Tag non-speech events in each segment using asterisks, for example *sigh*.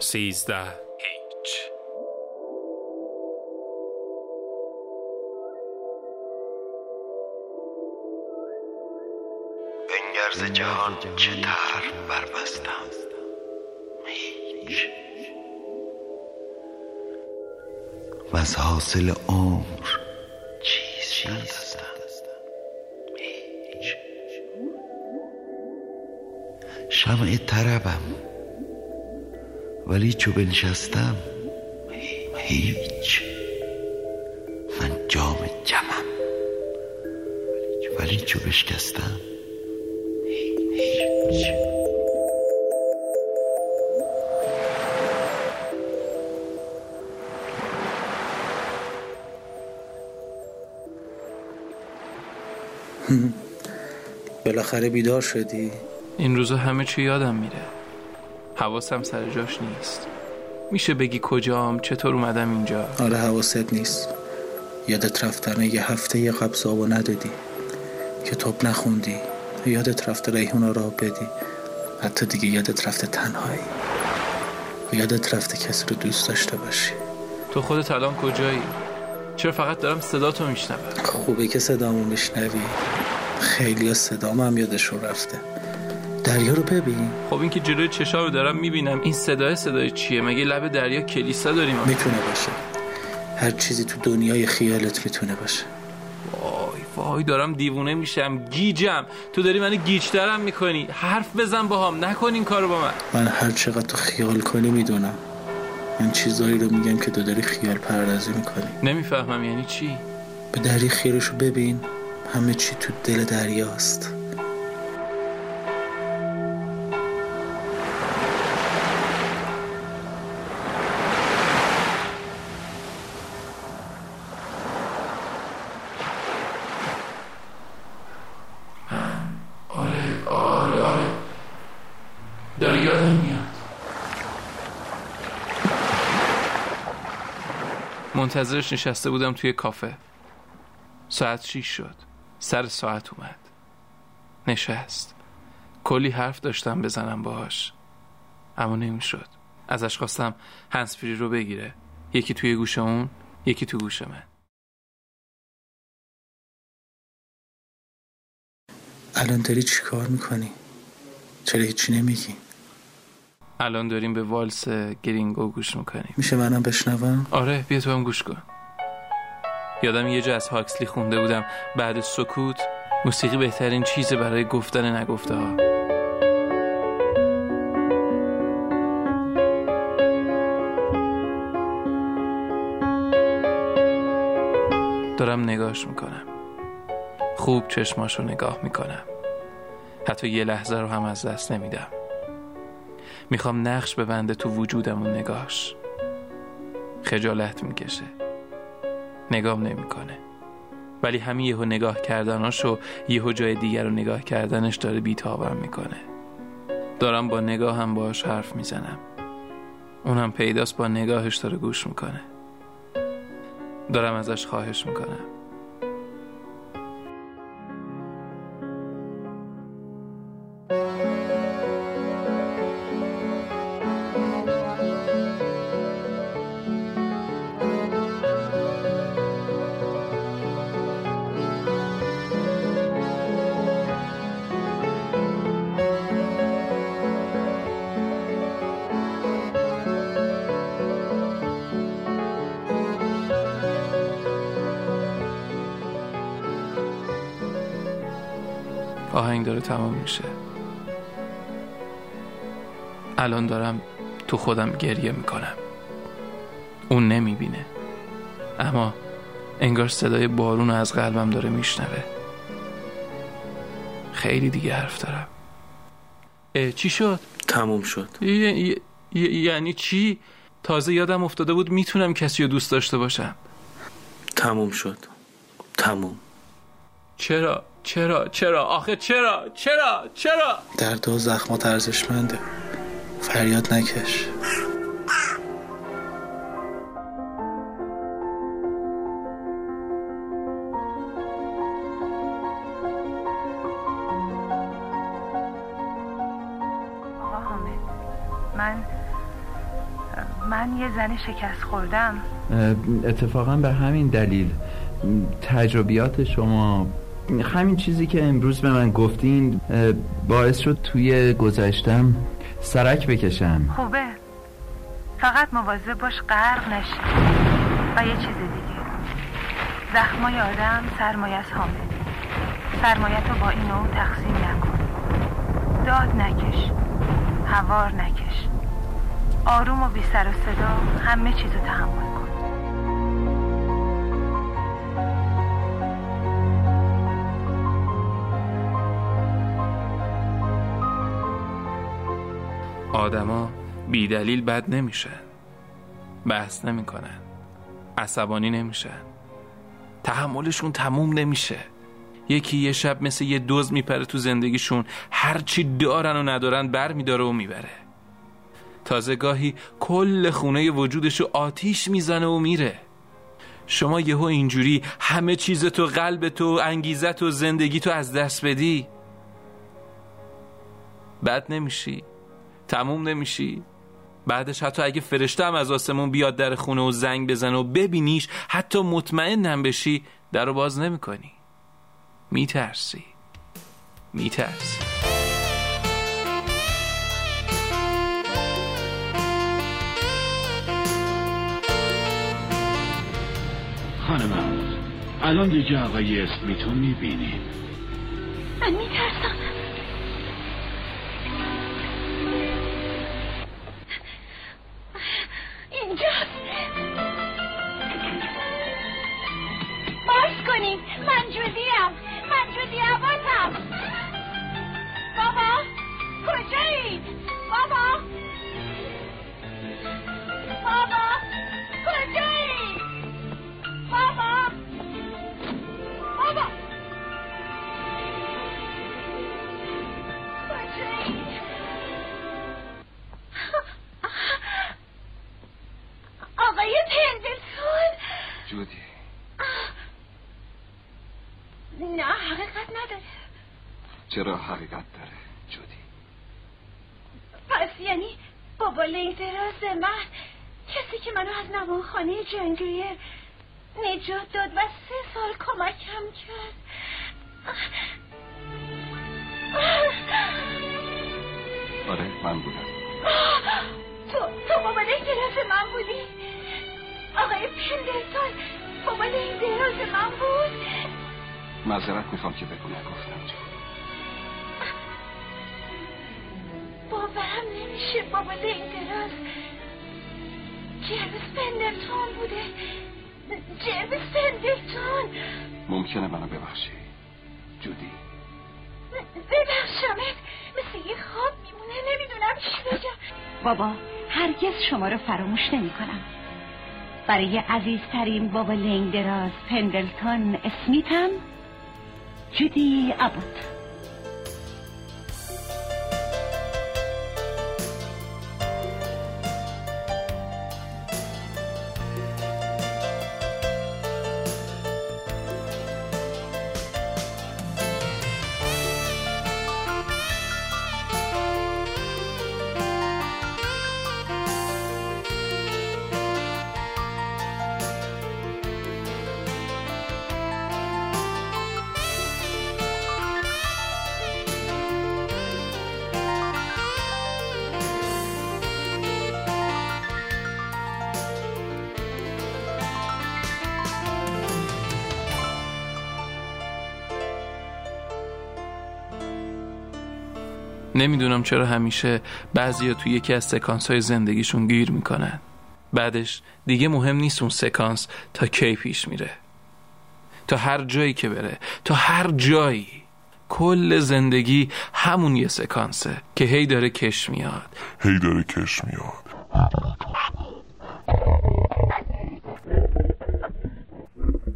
سیزده. هیچ بنگرز جهان چه تر بربستم؟ هیچ. و از حاصل عمر چیز ندستم هیچ. شمع طربم ولی چو بنشستم هیچ. من جام جمم ولی چو بشکستم هیچ. *laughs* بالاخره بیدار شدی. این روزا همه چی یادم میره. حواسم سر جاش نیست. میشه بگی کجام؟ چطور اومدم اینجا؟ آره حواست نیست. یادت رفتن یه هفته یه قبض آبو ندادی کتاب نخوندی. یادت رفته ریحونا را بدی. حتی دیگه یادت رفته تنهایی. یادت رفته کسی رو دوست داشته باشی. تو خودت الان کجایی؟ چرا فقط دارم صدا تو میشنوم؟ خوبه که صدامو میشنوی. خیلی صدام هم یادشون رفته. دریا رو ببین. خب این که جلوی چشا رو دارم می‌بینم این صدای صدای چیه؟ مگه لب دریا کلیسا داریم؟ می‌تونه باشه. هر چیزی تو دنیای خیالت می‌تونه باشه. وای وای دارم دیوونه میشم گیجم. تو داری منو گیجترم می‌کنی. حرف بزن با هم نکن این کارو با من. من هر چقدر تو خیال کنی می‌دونم. من چیزایی رو میگم که تو داری خیال پردازی می‌کنی. نمی‌فهمم یعنی چی؟ به دریا خیرشو ببین. همه چی تو دل دریاست. منتظرش نشسته بودم توی کافه. ساعت شیش شد. سر ساعت اومد. نشست. کلی حرف داشتم بزنم باهاش. اما نمی‌شد. ازش خواستم هنسفری رو بگیره. یکی توی گوش اون یکی تو گوش من. الان داری چی کار می‌کنی؟ چرا هیچی نمیگی؟ الان داریم به والس گرینگو گوش می‌کنیم. میشه منم بشنوم؟ آره بیا تو هم گوش کن. یادم یه جا از هاکسلی خونده بودم. بعد سکوت موسیقی بهترین چیز برای گفتن نگفته ها دارم نگاش می‌کنم. خوب چشماشو نگاه می‌کنم. حتی یه لحظه رو هم از دست نمیدم. می‌خوام نقش ببنده تو وجودم و نگاش خجالت می‌کشه. نگام نمی‌کنه. ولی همین یهو نگاه کردناش و یهو جای دیگر رو نگاه کردنش داره بیتابم می‌کنه. دارم با نگاهم باش حرف می‌زنم. اونم پیداست با نگاهش داره گوش می‌کنه. دارم ازش خواهش می‌کنم. داره تمام میشه. الان دارم تو خودم گریه می‌کنم. اون نمی‌بینه. اما انگار صدای بارون رو از قلبم داره میشنوه. خیلی دیگه حرف دارم. چی شد؟ تموم شد. ی- ی- ی- یعنی چی؟ تازه یادم افتاده بود می‌تونم کسی رو دوست داشته باشم. تموم شد. تموم. چرا؟ چرا؟ چرا؟ آخه چرا؟ چرا؟ چرا؟ درد و زخمات ارزشمنده فریاد نکش آقا حامد من من یه زن شکست خوردم اتفاقا به همین دلیل تجربیات شما همین چیزی که امروز به من گفتین باعث شد توی گذشتم سرک بکشم. خوبه. فقط مواظب باش غرق نشی. و یه چیز دیگه. زخمای آدم سرمایه از حامل سرمایت رو با اینو تقسیم نکن. داد نکش. هوار نکش. آروم و بی سر و صدا همه چیز رو تحمل کن. آدما بیدلیل بد نمیشن. بحث نمی‌کنن. عصبانی نمیشن. تحملشون تموم نمیشه. یکی یه شب مثل یه دوز میپره تو زندگیشون. هرچی دارن و ندارن بر میداره و می‌بره. تازه گاهی کل خونه وجودشو آتیش می‌زنه و میره. شما یهو اینجوری همه چیز تو قلب تو انگیزت و زندگی تو از دست بدی. بد نمیشی. تموم نمیشی؟ بعدش حتی اگه فرشته هم از آسمون بیاد در خونه و زنگ بزنه و ببینیش حتی مطمئنم بشی در رو باز نمی‌کنی. میترسی. میترسی. خانم الان دیگه آقای اسمیتو می‌بینیم چرا حقیقت داره؟ جودی. پس یعنی بابا لیدراز من کسی که منو از نوانخانه جنگیر نجات داد و سه سال کمکم کرد. آره من بودم. تو تو بابا لیدراز من بودی. آقای پندلتون بابا لیدراز من بود. معذرت می‌خوام که بگو نگفتم جون باورم نمیشه بابا لیدراز جربس پندلتون بوده. جربس پندلتون ممکنه منو ببخشی جودی. ببخشمت. مثل یه خواب میمونه نمی‌دونم چی بگم بابا هرگز شما رو فراموش نمی کنم برای عزیزترین بابا لنگدراز پندلتون اسمیتم جودی ابوت. نمی‌دونم چرا همیشه بعضیا توی یکی از سکانس های زندگیشون گیر می‌کنن. بعدش دیگه مهم نیست اون سکانس تا کی پیش میره. تا هر جایی که بره. تا هر جایی. کل زندگی همون یه سکانسه که هی داره کش میاد. هی داره کش میاد.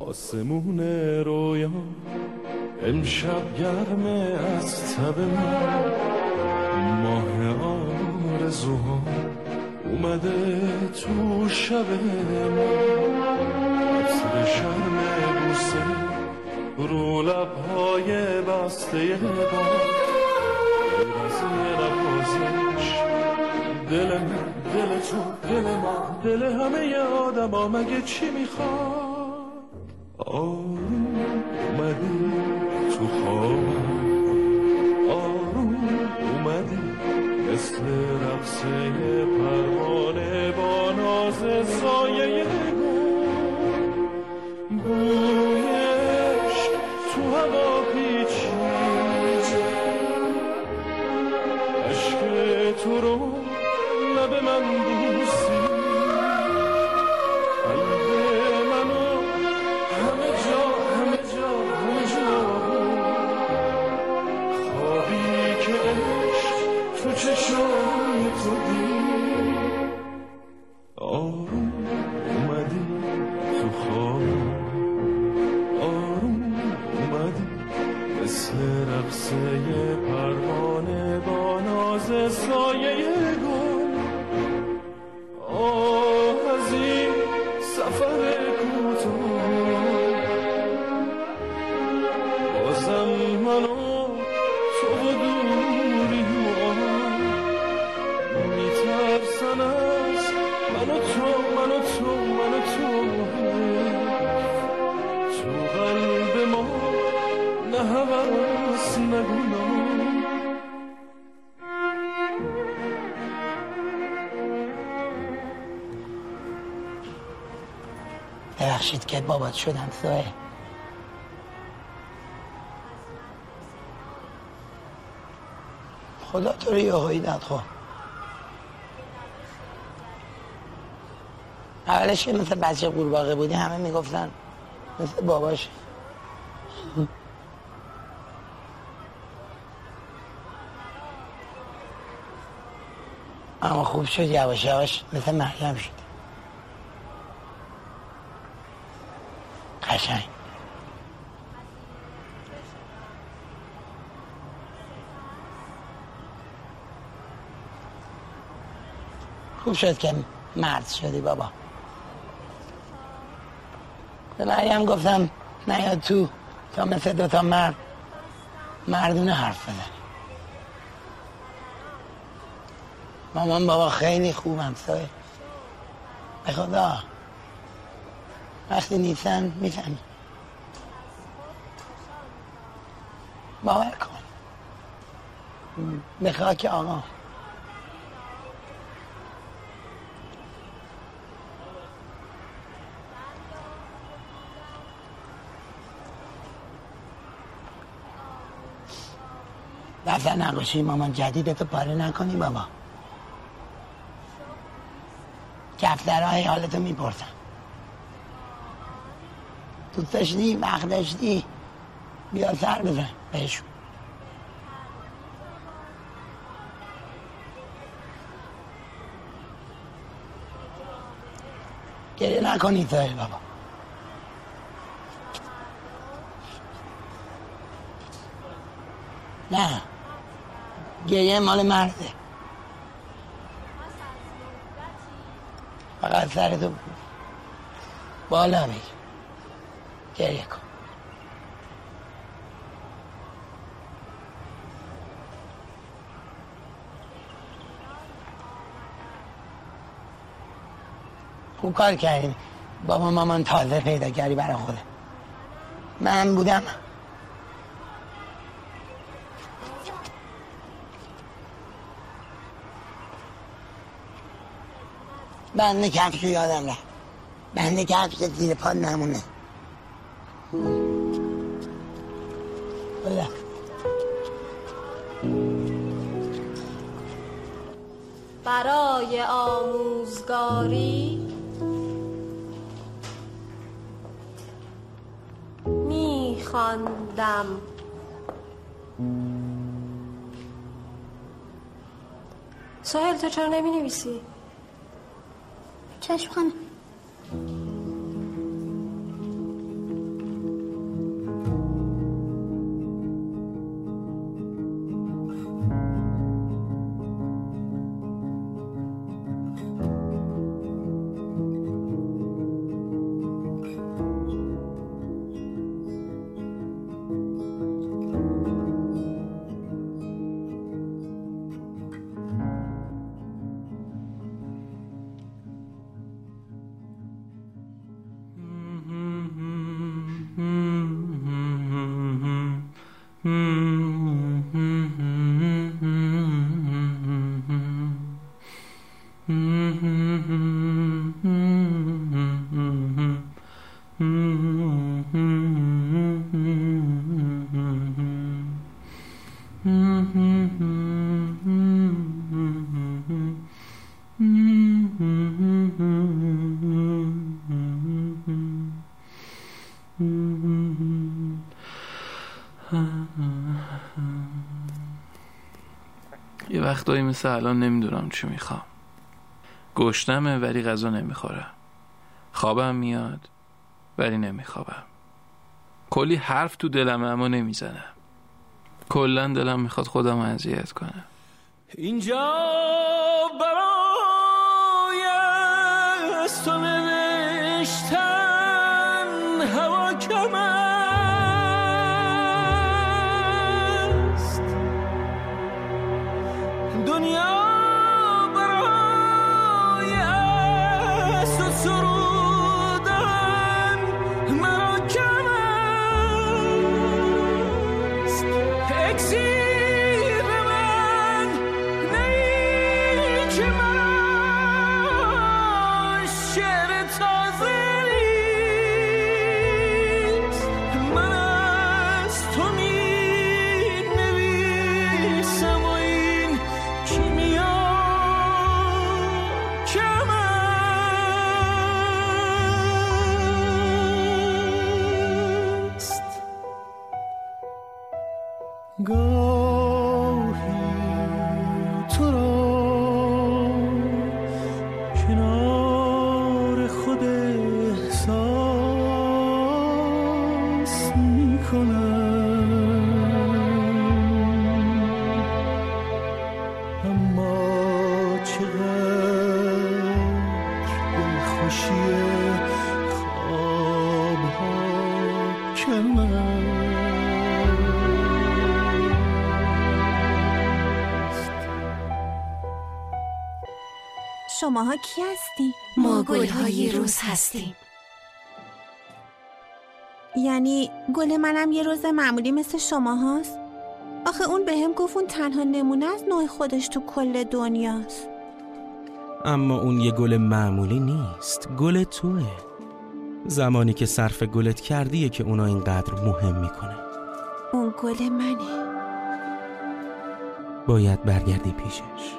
آسمون رویا امشب گرمه از تب من آرزوها اومده تو شب من. عطر شرم بوسه رو لبهای بسته با از دل من دل تو دل ما دل همه آدم مگه چی می‌خواد؟ آروم اومدی تو خواب. مثل رقصه پروانه با ناز سایه بویش تو هوا پیچید عشق تو رو لب من ببخشید که بابات شدم سوه خدا تو داد خب اولش که مثل بچه قورباغه بودی همه می‌گفتن مثل باباش. اما خوب شد یواش یواش مثل مریم شد. قشنگ. خوب شد که مرد شدی بابا. به مریم گفتم نیاد تو تا مثل دوتا مرد مردونه حرف بزنی. مامان بابا خیلی خوبم سایه به خدا. وقتی نیستن می‌فهمی باور کن. به خاک آقا. دفتر نقاشی مامان جدیدتو پاره نکنی بابا. کفترهای حالتو می‌پرسن دوست داشتی وقت بیا سر بزن بهشون گریه نکنی سایل بابا. نه. گریه مال مرده. فقط سرتو بالا بگیر گریه کن. خوب کار کردیم بابا مامان تازه پیدا کردی برای خوده من بودم. بند کفش یادم رفت. بند کفش زیر پا نمونه. بله. برای آموزگاری میخواندم ساحل تو چرا نمی نویسی؟ چشم خانم وقتایی مثل الان نمی‌دونم چی می‌خوام. گشتمه ولی غذا نمی‌خورم. خوابم میاد ولی نمیخوابم. کلی حرف تو دلم اما نمی‌زنم. کلا دلم می‌خواد خودم اذیت کنم. اینجا برای تو نوشتن کم است شماها کی هستی؟ ما گلهای روز هستیم یعنی گل منم یه روز معمولی مثل شما هاست؟ آخه اون به هم گفت اون تنها نمونه از نوع خودش تو کل دنیاست اما اون یه گل معمولی نیست. گل توه. زمانی که صرف گلت کردیه که اونا اینقدر مهم می‌کنه. اون گل منه. باید برگردی پیشش.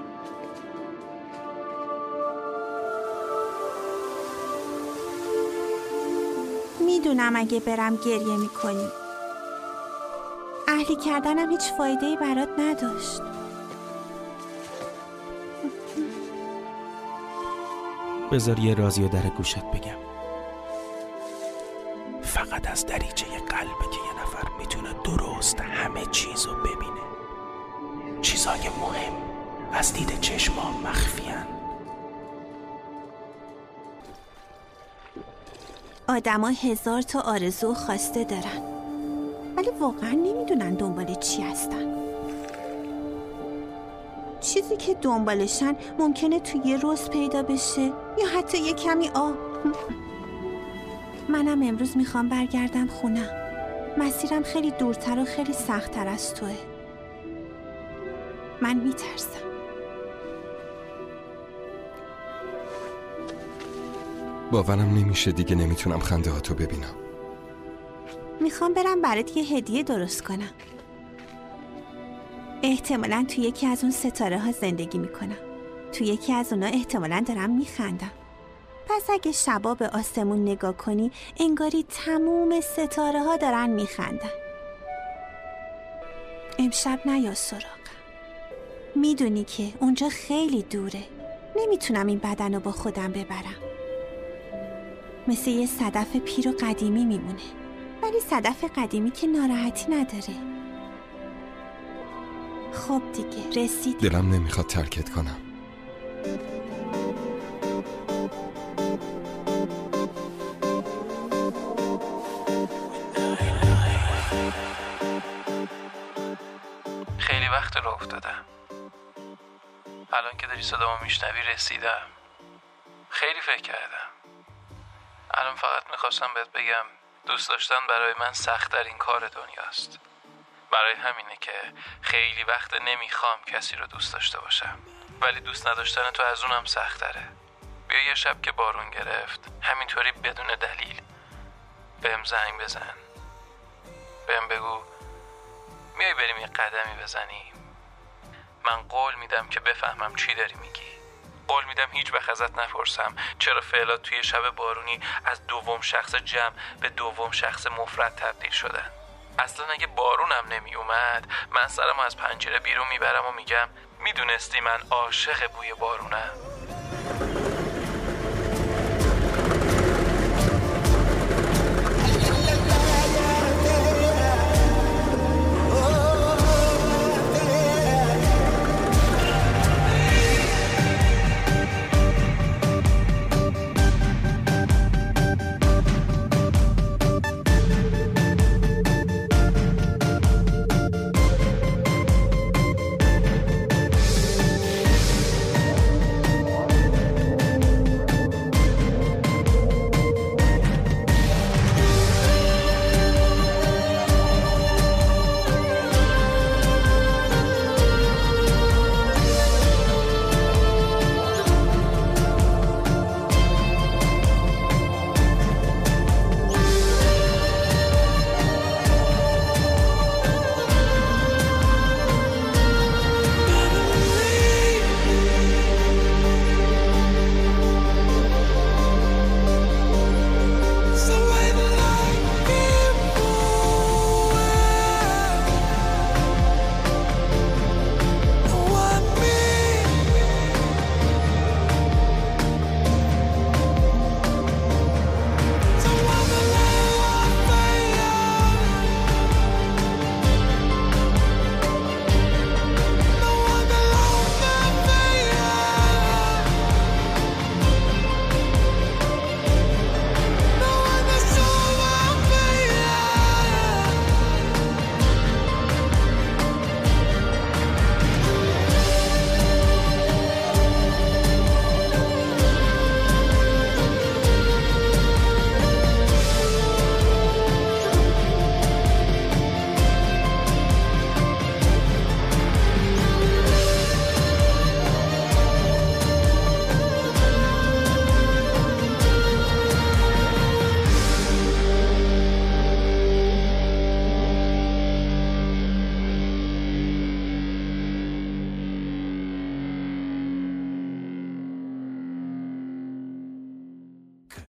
می‌دونم اگه برم گریه می‌کنی. اهلی کردنم هیچ فایده برات نداشت. بذار یه رازی و در گوشت بگم. فقط از دریچه قلبه که یه نفر می‌تونه درست همه چیز رو ببینه. چیزای مهم از دید چشما مخفیان آدما هزار تا آرزو و خواسته دارن. ولی واقعا نمی‌دونن دنبال چی هستن. چیزی که دنبالشن ممکنه توی یه روز پیدا بشه یا حتی یه کمی آب منم امروز می‌خوام برگردم خونم مسیرم خیلی دورتر و خیلی سختتر از توه. من میترسم. باورم نمیشه دیگه نمی‌تونم خنده هاتو ببینم. می‌خوام برم برات یه هدیه درست کنم. احتمالا تو یکی از اون ستاره ها زندگی می‌کنم. تو یکی از اونا احتمالا دارم میخندم. پس اگه شبا به آسمون نگاه کنی انگاری تموم ستاره ها دارن میخندن. امشب نیا سراغم می‌دونی که اونجا خیلی دوره. نمی‌تونم این بدن رو با خودم ببرم. مثل یه صدف پیر و قدیمی میمونه. ولی صدف قدیمی که ناراحتی نداره. خب دیگه رسید دلم نمی‌خواد ترکت کنم. خیلی وقت رو افتادم. الان که داری صدامو میشنوی رسیدم. خیلی فکر کردم. الان فقط می‌خواستم بهت بگم دوست داشتن برای من سختترین کار دنیاست. برای همینه که خیلی وقت نمی‌خوام کسی رو دوست داشته باشم. ولی دوست نداشتن تو از اونم سختره. بیا یه شب که بارون گرفت. همینطوری بدون دلیل. بهم زنگ بزن. بهم بگو میای بریم یه قدمی بزنیم. من قول میدم که بفهمم چی داری میگی. قول میدم هیچ وقت ازت نپرسم چرا فعلات توی شب بارونی از دوم شخص جمع به دوم شخص مفرد تبدیل شدن. اصلا اگه بارونم نمی اومد من سرمو از پنجره بیرون می‌برم و میگم می‌دونستی من عاشق بوی بارونم.